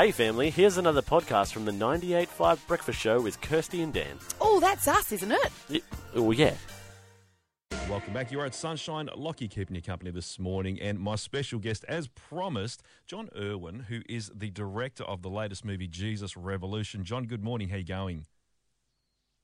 Hey, family, here's another podcast from the 98.5 Breakfast Show with Kirsty and Dan. Oh, that's us, isn't it? Y- Oh, yeah. Welcome back. You're at Sunshine. Lockie keeping you company this morning. And my special guest, as promised, Jon Erwin, who is the director of the latest movie, Jesus Revolution. Jon, good morning. How you going?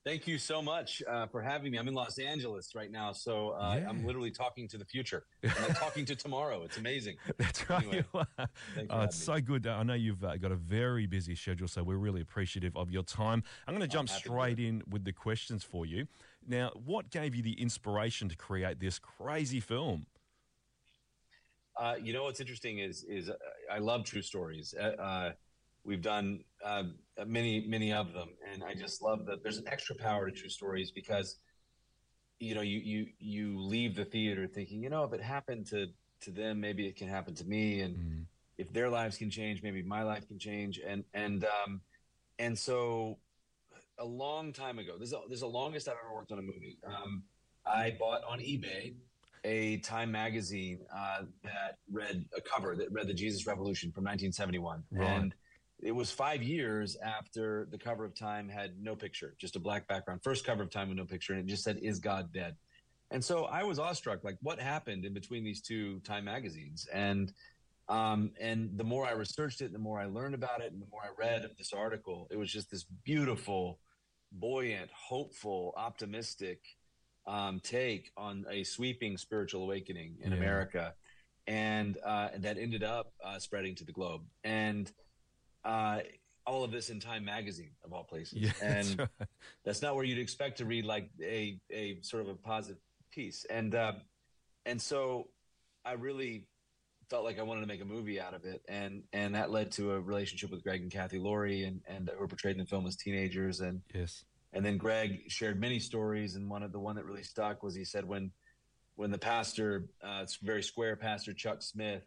Thank you so much uh, for having me. I'm in Los Angeles right now, so uh, Yeah. I'm literally talking to the future. I'm talking to tomorrow. It's amazing. That's right. Anyway, you are. thanks Oh, it's so good. I know you've uh, got a very busy schedule, so we're really appreciative of your time. I'm going to jump happy to do straight in with the questions for you. Now, what gave you the inspiration to create this crazy film? Uh, you know what's interesting is is uh, I love true stories. We've done uh, many many of them, and I just love that there's an extra power to true stories because you know you you you leave the theater thinking you know if it happened to to them maybe it can happen to me. And Mm. if their lives can change maybe my life can change. And and um and so a long time ago this is, this is the longest i've ever worked on a movie. Um i bought on ebay a time magazine uh, that read a cover that read the jesus revolution from 1971 Right. and it was five years after the cover of time had no picture just a black background. First cover of time with no picture and it just said is god dead? And so I was awestruck, like what happened in between these two Time magazines, and um, and the more I researched it, the more I learned about it, and the more I read of this article, it was just this beautiful, buoyant, hopeful, optimistic um, take on a sweeping spiritual awakening in Yeah. America, and uh, that ended up uh, spreading to the globe, and uh, all of this in Time magazine of all places, Yeah, that's and right. that's not where you'd expect to read like a a sort of a positive piece. And uh, and so i really felt like i wanted to make a movie out of it. And and that led to a relationship with greg and cathe laurie and and who were portrayed in the film as teenagers. And Yes. and then greg shared many stories. And one of the one that really stuck was he said when when the pastor uh it's very square pastor chuck smith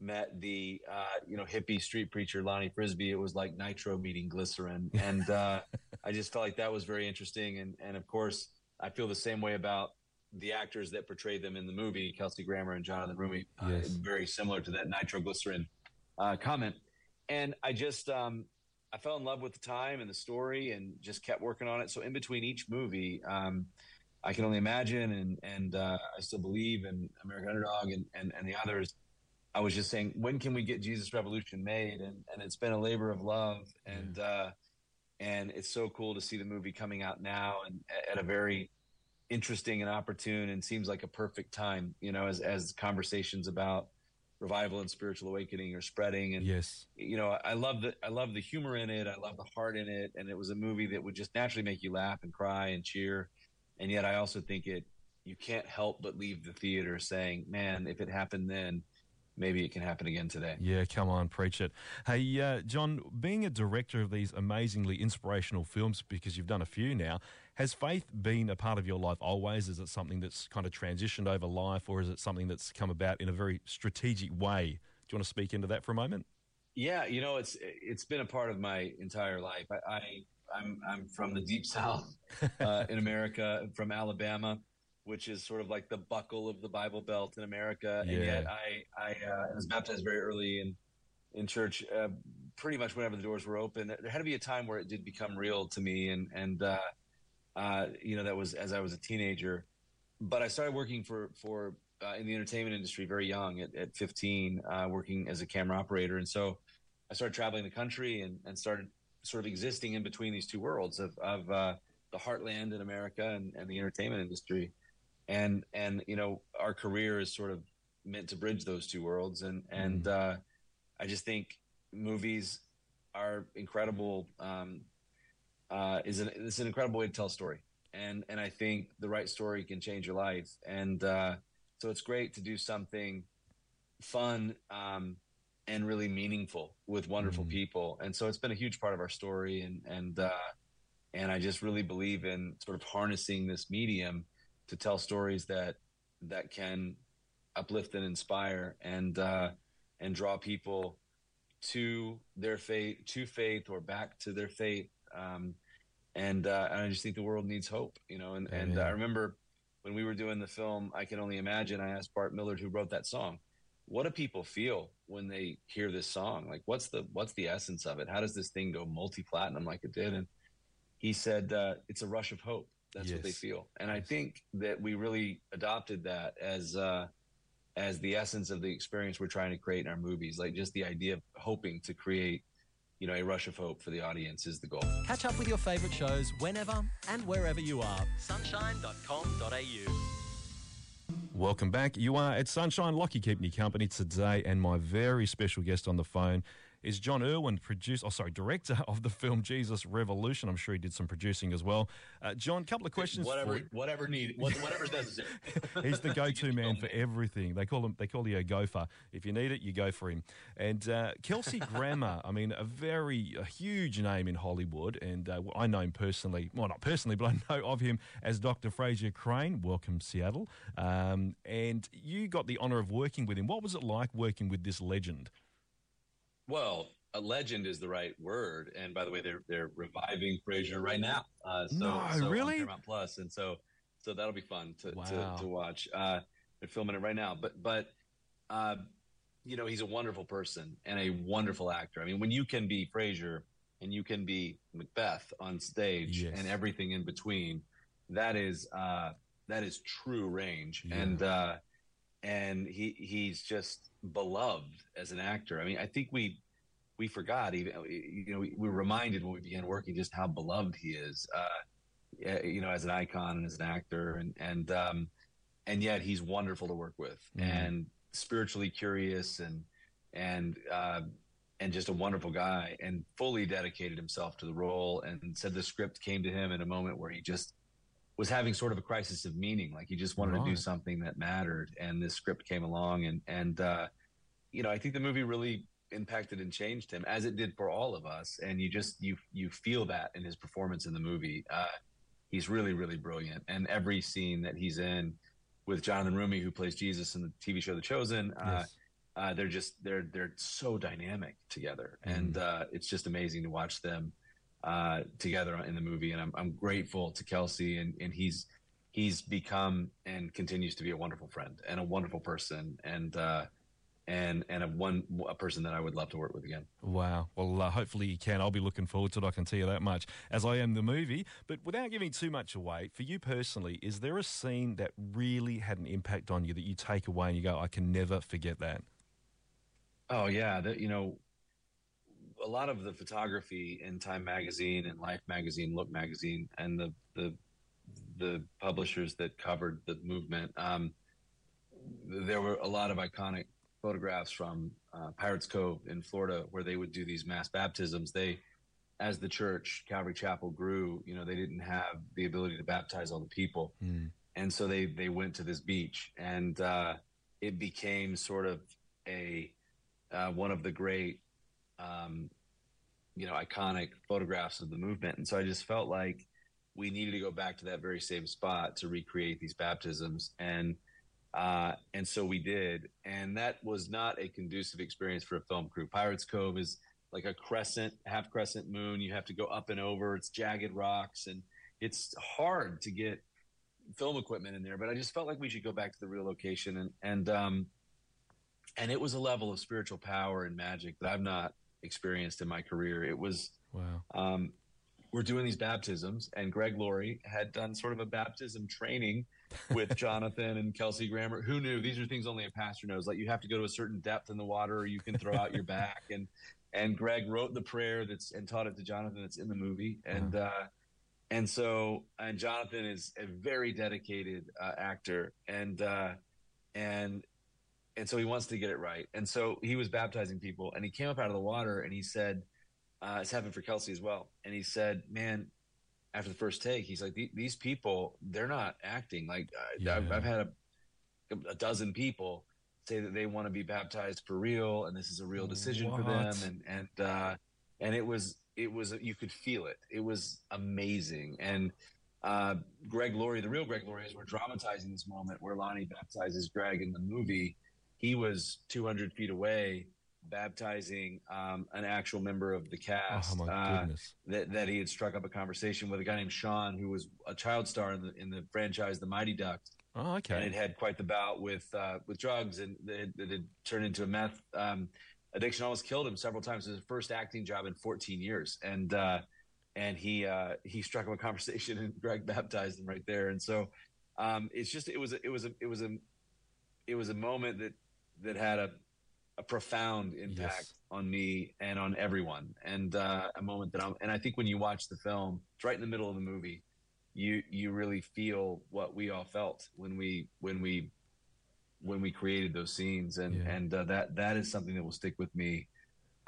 met the uh, you know hippie street preacher Lonnie Frisbee. It was like nitro meeting glycerin, and uh, I just felt like that was very interesting. And and of course, I feel the same way about the actors that portrayed them in the movie, Kelsey Grammer and Jonathan Roumie. Uh, Yes. very similar to that nitroglycerin uh, comment. And I just um, I fell in love with the time and the story, and just kept working on it. So in between each movie. Um, I can only imagine, and and uh, I still believe in American Underdog and, and, and the others. I was just saying, when can we get Jesus Revolution made? And and it's been a labor of love, and uh, and it's so cool to see the movie coming out now and at- at a very interesting and opportune and seems like a perfect time. You know, as as conversations about revival and spiritual awakening are spreading, and Yes. you know, I love the I love the humor in it. I love the heart in it, and it was a movie that would just naturally make you laugh and cry and cheer. And yet, I also think it you can't help but leave the theater saying, "Man, if it happened then, maybe it can happen again today." Yeah, come on, preach it. Hey, uh, Jon, being a director of these amazingly inspirational films, because you've done a few now, has faith been a part of your life always? Is it something that's kind of transitioned over life, or is it something that's come about in a very strategic way? Do you want to speak into that for a moment? Yeah, you know, it's it's been a part of my entire life. I, I I'm I'm from the deep south uh, in America, from Alabama, which is sort of like the buckle of the Bible Belt in America. And yet, I I uh, was baptized very early in in church, uh, pretty much whenever the doors were open. There had to be a time where it did become real to me, and and uh, uh, you know that was as I was a teenager. But I started working for for uh, in the entertainment industry very young at, at 15, uh, working as a camera operator, and so I started traveling the country and, and started sort of existing in between these two worlds of, of uh, the heartland in America and, and the entertainment industry. And, and, you know, our career is sort of meant to bridge those two worlds. And, and, uh, I just think movies are incredible. Um, uh, is an, it's an incredible way to tell a story. And, and I think the right story can change your life. And, uh, so it's great to do something fun, um, and really meaningful with wonderful Mm. people. And so it's been a huge part of our story. And, and, uh, and I just really believe in sort of harnessing this medium to tell stories that, that can uplift and inspire and, uh, and draw people to their faith, to faith or back to their faith. Um, and, uh, and I just think the world needs hope, you know, and, and I remember when we were doing the film, I can only imagine, I asked Bart Millard who wrote that song what do people feel when they hear this song? Like, what's the what's the essence of it? How does this thing go multi platinum like it did? And he said, uh, it's a rush of hope. That's yes. what they feel. And I think that we really adopted that as uh, as the essence of the experience we're trying to create in our movies. Like just the idea of hoping to create, you know, a rush of hope for the audience is the goal. Catch up with your favorite shows whenever and wherever you are. Sunshine.com.au. Welcome back. You are at Sunshine Lockie keeping you company today, and my very special guest on the phone is Jon Erwin, producer, oh sorry, director of the film Jesus Revolution. I'm sure he did some producing as well. Uh, Jon, couple of questions. Whatever, whatever needed, whatever's necessary. He's the go-to man for everything. They call him, they call you a gopher. If you need it, you go for him. And uh, Kelsey Grammer, I mean, a very a huge name in Hollywood, and uh, I know him personally. Well, not personally, but I know of him as Dr. Frasier Crane. Welcome, Seattle. Um, and you got the honour of working with him. What was it like working with this legend? Well, a legend is the right word. And by the way, they're they're reviving Frasier right now. Uh, so, no, so really? Paramount Plus, and so so that'll be fun to wow. to, to, watch. Uh, they're filming it right now, but but uh, you know he's a wonderful person and a wonderful actor. I mean, when you can be Frasier and you can be Macbeth on stage yes. and everything in between, that is uh, that is true range. Yeah. And uh, and he he's just beloved as an actor. I mean, I think we we forgot even you know we, we were reminded when we began working just how beloved he is. Uh, you know, as an icon and as an actor, and and um, and yet he's wonderful to work with, mm. and spiritually curious, and and uh, and just a wonderful guy, and fully dedicated himself to the role, and said the script came to him in a moment where he just was having sort of a crisis of meaning. Like he just wanted right. to do something that mattered, and this script came along, and and uh, you know, I think the movie really impacted and changed him, as it did for all of us. And you just you you feel that in his performance in the movie. Uh, he's really really brilliant, and every scene that he's in with Jonathan Roumie, who plays Jesus in the TV show The Chosen. Uh, yes. Uh, they're just they're they're so dynamic together, mm. and uh, it's just amazing to watch them uh, together in the movie, and I'm, I'm grateful to Kelsey, and, and he's he's become and continues to be a wonderful friend and a wonderful person, and uh, and and a one a person that I would love to work with again. Wow. Well, uh, hopefully you can. I'll be looking forward to it. I can tell you that much, as I am the movie. But without giving too much away, for you personally, is there a scene that really had an impact on you that you take away and you go, I can never forget that? Oh yeah, that you know a lot of the photography in Time Magazine and Life Magazine, Look Magazine, and the the the publishers that covered the movement. Um, there were a lot of iconic photographs from uh, Pirates Cove in Florida where they would do these mass baptisms. They, as the church Calvary Chapel grew, you know, they didn't have the ability to baptize all the people, mm. and so they they went to this beach, and uh, it became sort of a uh, one of the great um, you know, iconic photographs of the movement. And so I just felt like we needed to go back to that very same spot to recreate these baptisms. And, uh, and so we did. And that was not a conducive experience for a film crew. Pirates Cove is like a crescent, half crescent moon. You have to go up and over. It's jagged rocks and it's hard to get film equipment in there, but I just felt like we should go back to the real location and, and, um, and it was a level of spiritual power and magic that I've not experienced in my career. It was wow. Um, we're doing these baptisms, and Greg Laurie had done sort of a baptism training with Jonathan and Kelsey Grammer. Who knew these are things only a pastor knows? Like you have to go to a certain depth in the water, or you can throw out your back. And and Greg wrote the prayer that's and taught it to Jonathan. That's in the movie, and uh, and so and Jonathan is a very dedicated uh, actor, and uh, and and so he wants to get it right. And so he was baptizing people, and he came up out of the water, and he said, uh, "It's happened for Kelsey as well." And he said, "Man." After the first take, he's like, "These people, they're not acting. Like yeah. I've, I've, had a, a dozen people say that they want to be baptized for real, and this is a real decision what? for them. And and uh, and it was it was you could feel it. It was amazing. And uh, Greg Laurie, the real Greg Laurie, is we're dramatizing this moment where Lonnie baptizes Greg in the movie, he was 200 feet away baptizing um, an actual member of the cast oh, uh, that, that he had struck up a conversation with a guy named Sean who was a child star in the in the franchise The Mighty Ducks Oh, okay. And it had quite the bout with uh, with drugs, and it, it had turned into a meth um, addiction. Almost killed him several times. It was his first acting job in 14 years, and uh, and he uh, he struck up a conversation, and Greg baptized him right there. And so um, it's just it was it was a it was a it was a moment that that had a a profound impact Yes. on me and on everyone, and uh, a moment that I'm. And I think when you watch the film, it's right in the middle of the movie. You you really feel what we all felt when we when we when we created those scenes, and Yeah. and uh, that that is something that will stick with me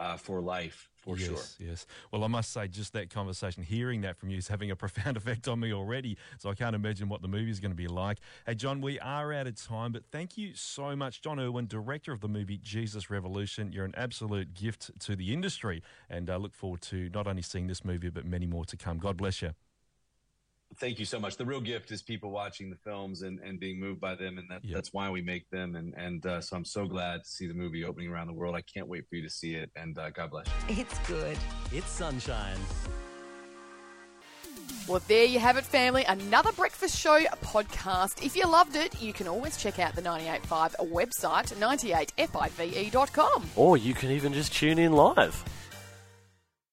uh, for life for yes, sure. Yes. Well, I must say, just that conversation, hearing that from you is having a profound effect on me already. So I can't imagine what the movie is going to be like. Hey, Jon, we are out of time, but thank you so much, Jon Erwin, director of the movie Jesus Revolution. You're an absolute gift to the industry, and I look forward to not only seeing this movie, but many more to come. God bless you. Thank you so much. The real gift is people watching the films and, and being moved by them, and that, Yeah. that's why we make them. And and uh, so I'm so glad to see the movie opening around the world. I can't wait for you to see it, and uh, God bless you. It's good. It's sunshine. Well, there you have it, family. Another Breakfast Show podcast. If you loved it, you can always check out the 98.5 website, 98five.com. Or you can even just tune in live.